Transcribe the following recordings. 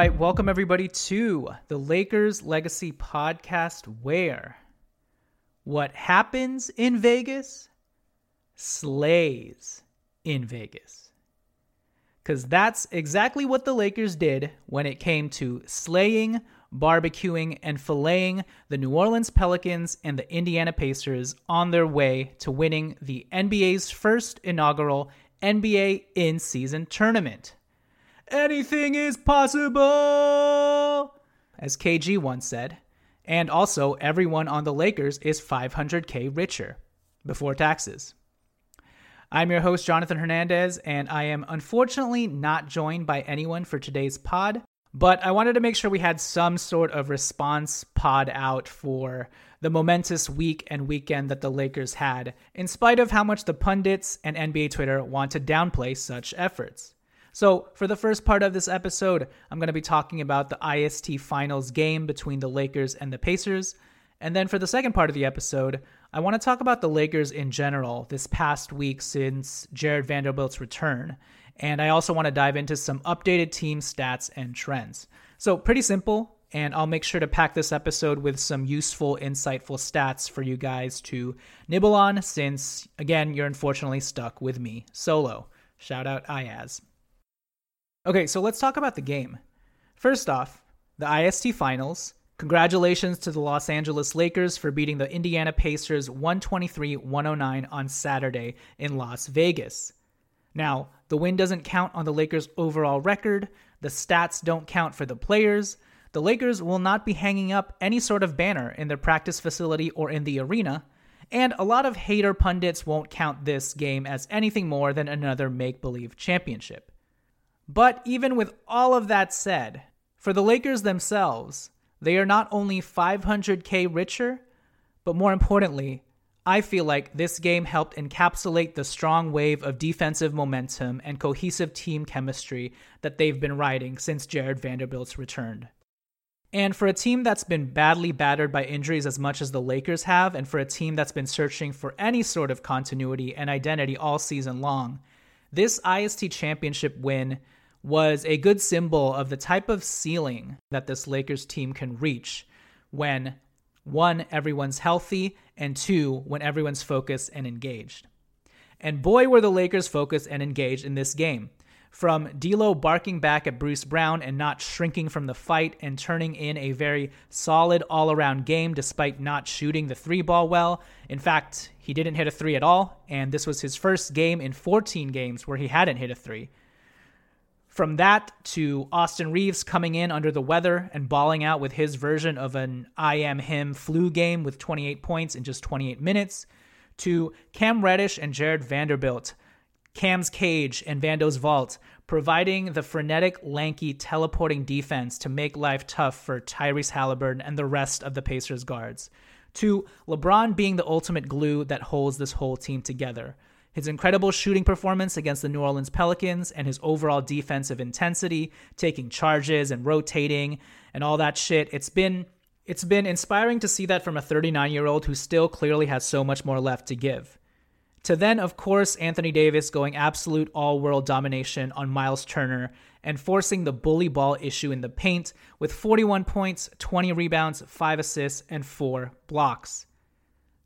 Right, welcome everybody to the Lakers Legacy Podcast, where what happens in Vegas slays in Vegas. Because that's exactly what the Lakers did when it came to slaying, barbecuing, and filleting the New Orleans Pelicans and the Indiana Pacers on their way to winning the NBA's first inaugural NBA in season tournament. Anything is possible, as KG once said. And also, everyone on the Lakers is 500k richer before taxes. I'm your host, Jonathan Hernandez, and I am unfortunately not joined by anyone for today's pod, but I wanted to make sure we had some sort of response pod out for the momentous week and weekend that the Lakers had, in spite of how much the pundits and NBA Twitter want to downplay such efforts. So, for the first part of this episode, I'm going to be talking about the IST Finals game between the Lakers and the Pacers. And then for the second part of the episode, I want to talk about the Lakers in general this past week since Jared Vanderbilt's return. And I also want to dive into some updated team stats and trends. So, pretty simple, and I'll make sure to pack this episode with some useful, insightful stats for you guys to nibble on since, again, you're unfortunately stuck with me solo. Shout out Ayaz. Okay, so let's talk about the game. First off, the IST Finals. Congratulations to the Los Angeles Lakers for beating the Indiana Pacers 123 109 on Saturday in Las Vegas. Now, the win doesn't count on the Lakers' overall record, the stats don't count for the players. The Lakers will not be hanging up any sort of banner in their practice facility or in the arena, and a lot of hater pundits won't count this game as anything more than another make believe championship. But even with all of that said, for the Lakers themselves, they are not only 500k richer, but more importantly, I feel like this game helped encapsulate the strong wave of defensive momentum and cohesive team chemistry that they've been riding since Jared Vanderbilt's returned. And for a team that's been badly battered by injuries as much as the Lakers have, and for a team that's been searching for any sort of continuity and identity all season long, this IST championship win was a good symbol of the type of ceiling that this Lakers team can reach when one, everyone's healthy, and two, when everyone's focused and engaged. And boy, were the Lakers focused and engaged in this game. From D'Lo barking back at Bruce Brown and not shrinking from the fight and turning in a very solid all-around game despite not shooting the three ball well. In fact, he didn't hit a three at all, and this was his first game in 14 games where he hadn't hit a three. From that to Austin Reaves coming in under the weather and balling out with his version of an I am him flu game with 28 points in just 28 minutes, to Cam Reddish and Jared Vanderbilt, Cam's cage and Vando's vault, providing the frenetic, lanky, teleporting defense to make life tough for Tyrese Halliburton and the rest of the Pacers guards, to LeBron being the ultimate glue that holds this whole team together his incredible shooting performance against the New Orleans Pelicans and his overall defensive intensity, taking charges and rotating and all that shit. It's been It's been inspiring to see that from a 39 year old who still clearly has so much more left to give. To then, of course, Anthony Davis going absolute all world domination on Miles Turner and forcing the bully ball issue in the paint with 41 points, 20 rebounds, 5 assists, and 4 blocks.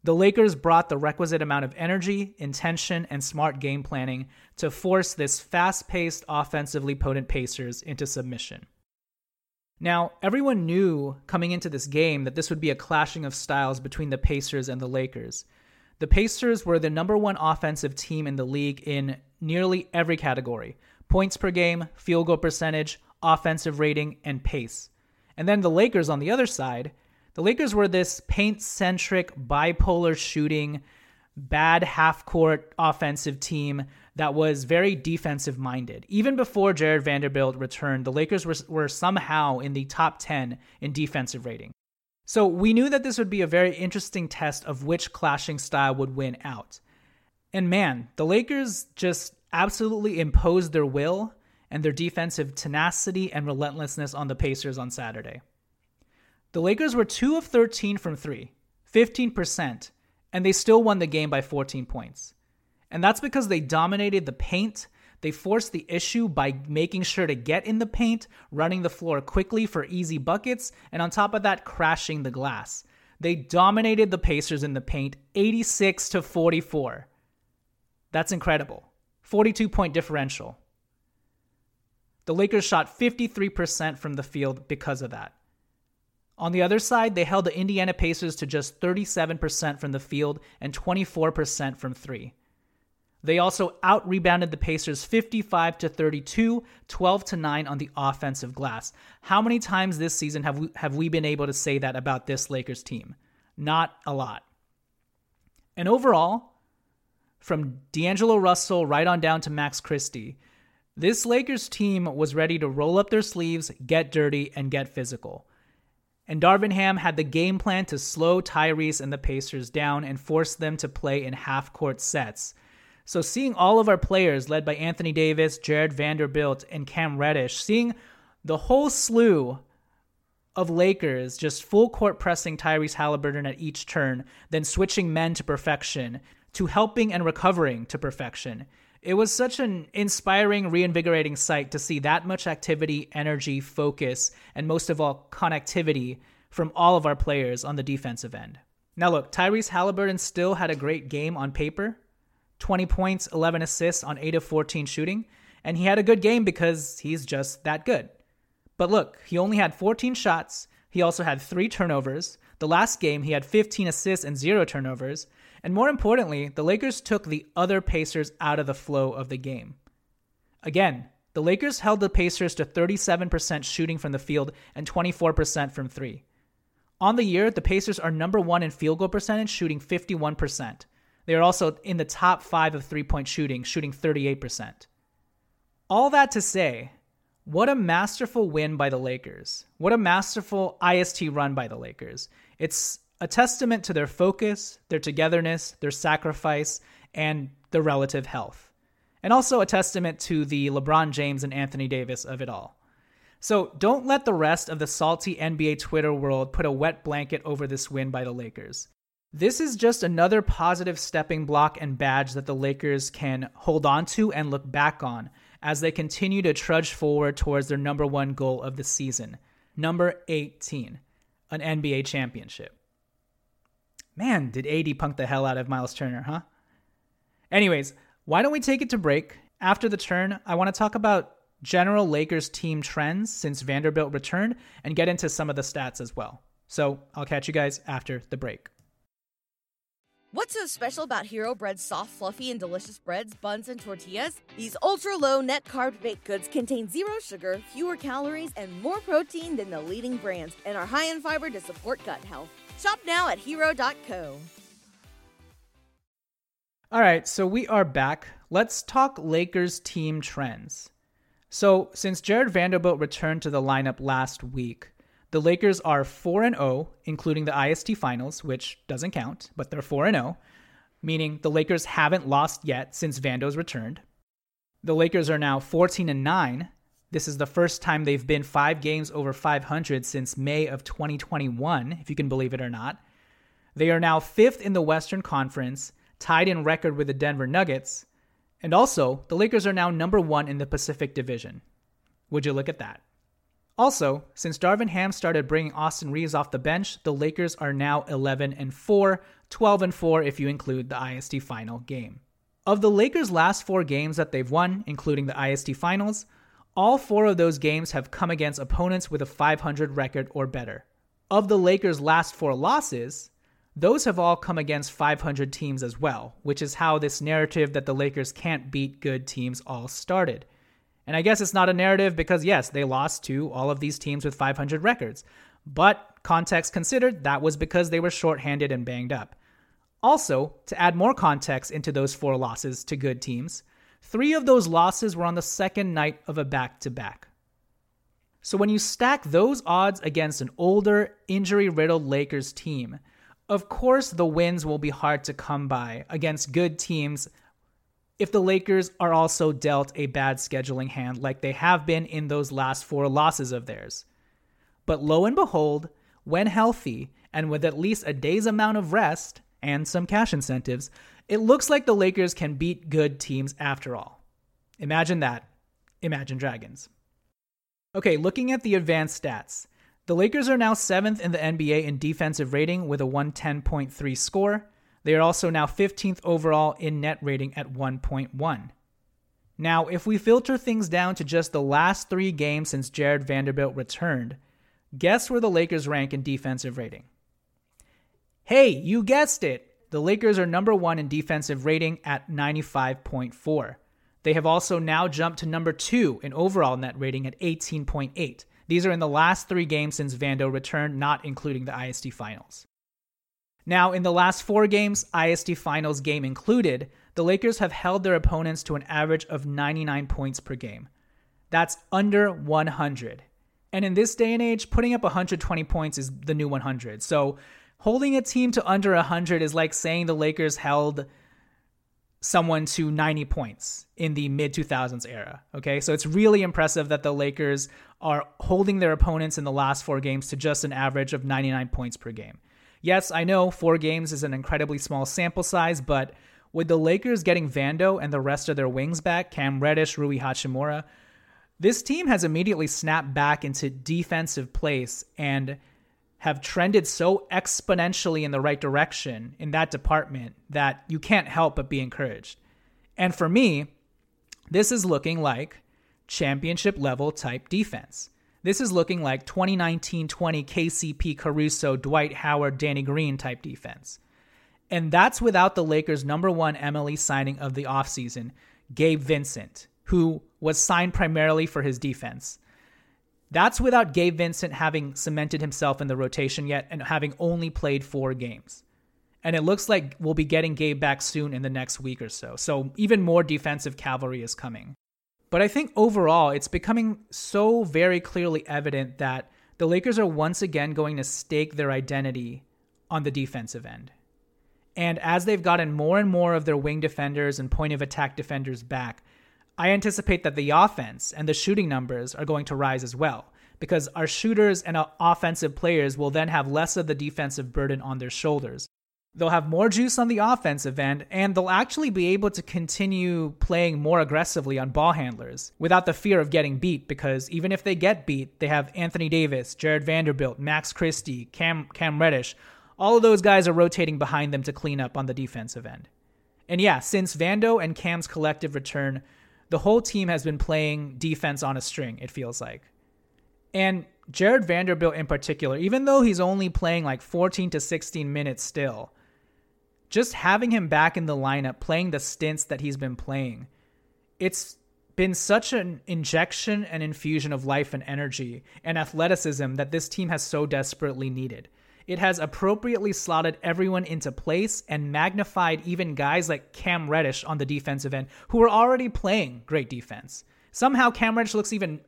The Lakers brought the requisite amount of energy, intention, and smart game planning to force this fast paced, offensively potent Pacers into submission. Now, everyone knew coming into this game that this would be a clashing of styles between the Pacers and the Lakers. The Pacers were the number one offensive team in the league in nearly every category points per game, field goal percentage, offensive rating, and pace. And then the Lakers on the other side, the Lakers were this paint centric, bipolar shooting, bad half court offensive team that was very defensive minded. Even before Jared Vanderbilt returned, the Lakers were, were somehow in the top 10 in defensive rating. So we knew that this would be a very interesting test of which clashing style would win out. And man, the Lakers just absolutely imposed their will and their defensive tenacity and relentlessness on the Pacers on Saturday. The Lakers were 2 of 13 from 3, 15%, and they still won the game by 14 points. And that's because they dominated the paint. They forced the issue by making sure to get in the paint, running the floor quickly for easy buckets, and on top of that, crashing the glass. They dominated the Pacers in the paint 86 to 44. That's incredible. 42 point differential. The Lakers shot 53% from the field because of that. On the other side, they held the Indiana Pacers to just 37% from the field and 24% from three. They also out rebounded the Pacers 55 to 32, 12 to 9 on the offensive glass. How many times this season have we, have we been able to say that about this Lakers team? Not a lot. And overall, from D'Angelo Russell right on down to Max Christie, this Lakers team was ready to roll up their sleeves, get dirty, and get physical. And Darvin Ham had the game plan to slow Tyrese and the Pacers down and force them to play in half court sets so seeing all of our players led by Anthony Davis, Jared Vanderbilt, and Cam Reddish, seeing the whole slew of Lakers just full court pressing Tyrese Halliburton at each turn, then switching men to perfection, to helping and recovering to perfection. It was such an inspiring, reinvigorating sight to see that much activity, energy, focus, and most of all, connectivity from all of our players on the defensive end. Now, look, Tyrese Halliburton still had a great game on paper, 20 points, 11 assists on 8 of 14 shooting, and he had a good game because he's just that good. But look, he only had 14 shots. He also had three turnovers. The last game, he had 15 assists and zero turnovers. And more importantly, the Lakers took the other Pacers out of the flow of the game. Again, the Lakers held the Pacers to 37% shooting from the field and 24% from three. On the year, the Pacers are number one in field goal percentage, shooting 51%. They are also in the top five of three point shooting, shooting 38%. All that to say, what a masterful win by the Lakers. What a masterful IST run by the Lakers. It's a testament to their focus, their togetherness, their sacrifice, and their relative health. And also a testament to the LeBron James and Anthony Davis of it all. So don't let the rest of the salty NBA Twitter world put a wet blanket over this win by the Lakers. This is just another positive stepping block and badge that the Lakers can hold on to and look back on as they continue to trudge forward towards their number one goal of the season, number 18, an NBA championship. Man, did AD punk the hell out of Miles Turner, huh? Anyways, why don't we take it to break? After the turn, I want to talk about general Lakers team trends since Vanderbilt returned and get into some of the stats as well. So I'll catch you guys after the break. What's so special about Hero Bread's soft, fluffy, and delicious breads, buns, and tortillas? These ultra low net carb baked goods contain zero sugar, fewer calories, and more protein than the leading brands, and are high in fiber to support gut health. Shop now at hero.co. All right, so we are back. Let's talk Lakers team trends. So, since Jared Vanderbilt returned to the lineup last week, the Lakers are 4 and 0, including the IST finals, which doesn't count, but they're 4 and 0, meaning the Lakers haven't lost yet since Vando's returned. The Lakers are now 14 and 9. This is the first time they've been five games over 500 since May of 2021, if you can believe it or not. They are now fifth in the Western Conference, tied in record with the Denver Nuggets. And also, the Lakers are now number one in the Pacific Division. Would you look at that? Also, since Darvin Ham started bringing Austin Reaves off the bench, the Lakers are now 11 and 4, 12 and 4 if you include the IST final game. Of the Lakers' last four games that they've won, including the IST finals, all four of those games have come against opponents with a 500 record or better. Of the Lakers' last four losses, those have all come against 500 teams as well, which is how this narrative that the Lakers can't beat good teams all started. And I guess it's not a narrative because, yes, they lost to all of these teams with 500 records. But context considered, that was because they were shorthanded and banged up. Also, to add more context into those four losses to good teams, three of those losses were on the second night of a back to back. So when you stack those odds against an older, injury riddled Lakers team, of course the wins will be hard to come by against good teams if the Lakers are also dealt a bad scheduling hand like they have been in those last four losses of theirs. But lo and behold, when healthy and with at least a day's amount of rest and some cash incentives, it looks like the Lakers can beat good teams after all. Imagine that. Imagine Dragons. Okay, looking at the advanced stats. The Lakers are now seventh in the NBA in defensive rating with a 110.3 score. They are also now 15th overall in net rating at 1.1. Now, if we filter things down to just the last three games since Jared Vanderbilt returned, guess where the Lakers rank in defensive rating? Hey, you guessed it! The Lakers are number one in defensive rating at 95.4. They have also now jumped to number two in overall net rating at 18.8. These are in the last three games since Vando returned, not including the IST finals. Now, in the last four games, IST Finals game included, the Lakers have held their opponents to an average of 99 points per game. That's under 100. And in this day and age, putting up 120 points is the new 100. So holding a team to under 100 is like saying the Lakers held someone to 90 points in the mid 2000s era. Okay, so it's really impressive that the Lakers are holding their opponents in the last four games to just an average of 99 points per game. Yes, I know four games is an incredibly small sample size, but with the Lakers getting Vando and the rest of their wings back, Cam Reddish, Rui Hachimura, this team has immediately snapped back into defensive place and have trended so exponentially in the right direction in that department that you can't help but be encouraged. And for me, this is looking like championship level type defense. This is looking like 2019 20 KCP Caruso, Dwight Howard, Danny Green type defense. And that's without the Lakers' number one MLE signing of the offseason, Gabe Vincent, who was signed primarily for his defense. That's without Gabe Vincent having cemented himself in the rotation yet and having only played four games. And it looks like we'll be getting Gabe back soon in the next week or so. So even more defensive cavalry is coming. But I think overall, it's becoming so very clearly evident that the Lakers are once again going to stake their identity on the defensive end. And as they've gotten more and more of their wing defenders and point of attack defenders back, I anticipate that the offense and the shooting numbers are going to rise as well because our shooters and offensive players will then have less of the defensive burden on their shoulders. They'll have more juice on the offensive end, and they'll actually be able to continue playing more aggressively on ball handlers without the fear of getting beat. Because even if they get beat, they have Anthony Davis, Jared Vanderbilt, Max Christie, Cam, Cam Reddish. All of those guys are rotating behind them to clean up on the defensive end. And yeah, since Vando and Cam's collective return, the whole team has been playing defense on a string, it feels like. And Jared Vanderbilt in particular, even though he's only playing like 14 to 16 minutes still, just having him back in the lineup, playing the stints that he's been playing, it's been such an injection and infusion of life and energy and athleticism that this team has so desperately needed. It has appropriately slotted everyone into place and magnified even guys like Cam Reddish on the defensive end who were already playing great defense. Somehow Cam Reddish looks even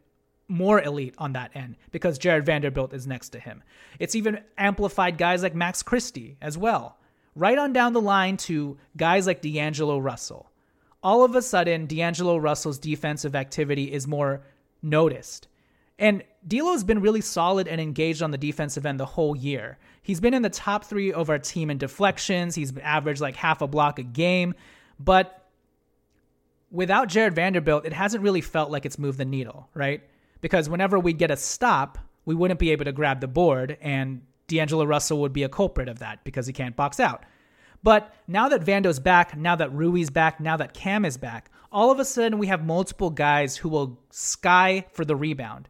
more elite on that end because Jared Vanderbilt is next to him. It's even amplified guys like Max Christie as well right on down the line to guys like D'Angelo Russell. All of a sudden, D'Angelo Russell's defensive activity is more noticed. And D'Lo's been really solid and engaged on the defensive end the whole year. He's been in the top three of our team in deflections. He's averaged like half a block a game. But without Jared Vanderbilt, it hasn't really felt like it's moved the needle, right? Because whenever we get a stop, we wouldn't be able to grab the board, and D'Angelo Russell would be a culprit of that because he can't box out. But now that Vando's back, now that Rui's back, now that Cam is back, all of a sudden we have multiple guys who will sky for the rebound.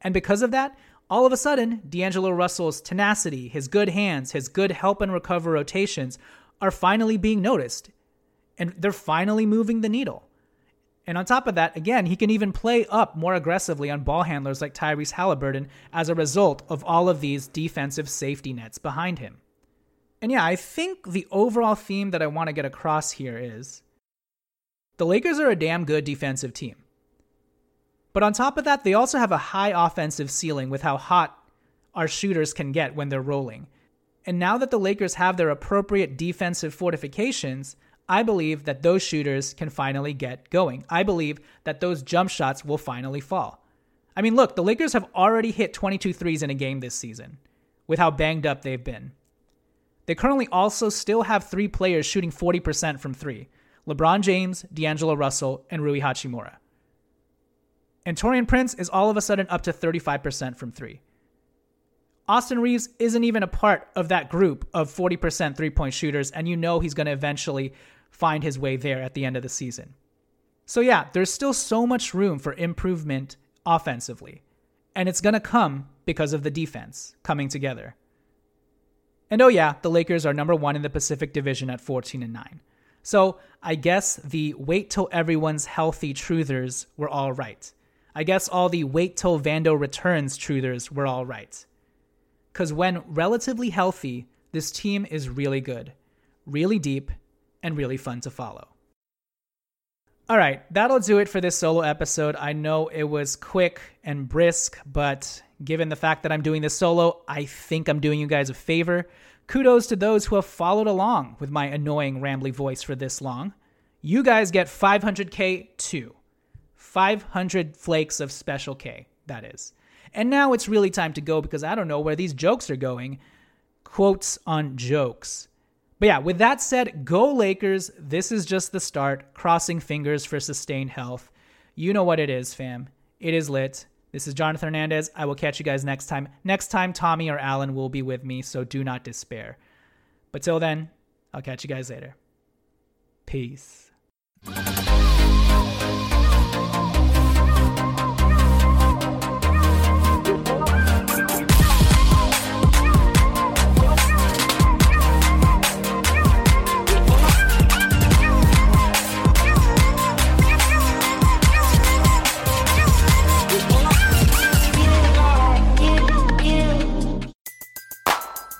And because of that, all of a sudden, D'Angelo Russell's tenacity, his good hands, his good help and recover rotations are finally being noticed. And they're finally moving the needle. And on top of that, again, he can even play up more aggressively on ball handlers like Tyrese Halliburton as a result of all of these defensive safety nets behind him. And yeah, I think the overall theme that I want to get across here is the Lakers are a damn good defensive team. But on top of that, they also have a high offensive ceiling with how hot our shooters can get when they're rolling. And now that the Lakers have their appropriate defensive fortifications, I believe that those shooters can finally get going. I believe that those jump shots will finally fall. I mean, look, the Lakers have already hit 22 threes in a game this season with how banged up they've been. They currently also still have three players shooting 40% from three LeBron James, D'Angelo Russell, and Rui Hachimura. And Taurean Prince is all of a sudden up to 35% from three. Austin Reaves isn't even a part of that group of 40% three point shooters, and you know he's going to eventually find his way there at the end of the season. So, yeah, there's still so much room for improvement offensively, and it's going to come because of the defense coming together. And oh, yeah, the Lakers are number one in the Pacific Division at 14 and 9. So, I guess the wait till everyone's healthy truthers were all right. I guess all the wait till Vando returns truthers were all right. Because when relatively healthy, this team is really good, really deep, and really fun to follow. All right, that'll do it for this solo episode. I know it was quick and brisk, but given the fact that I'm doing this solo, I think I'm doing you guys a favor. Kudos to those who have followed along with my annoying, rambly voice for this long. You guys get 500k too. 500 flakes of special K, that is. And now it's really time to go because I don't know where these jokes are going. Quotes on jokes. But yeah, with that said, go Lakers. This is just the start. Crossing fingers for sustained health. You know what it is, fam. It is lit. This is Jonathan Hernandez. I will catch you guys next time. Next time, Tommy or Alan will be with me, so do not despair. But till then, I'll catch you guys later. Peace.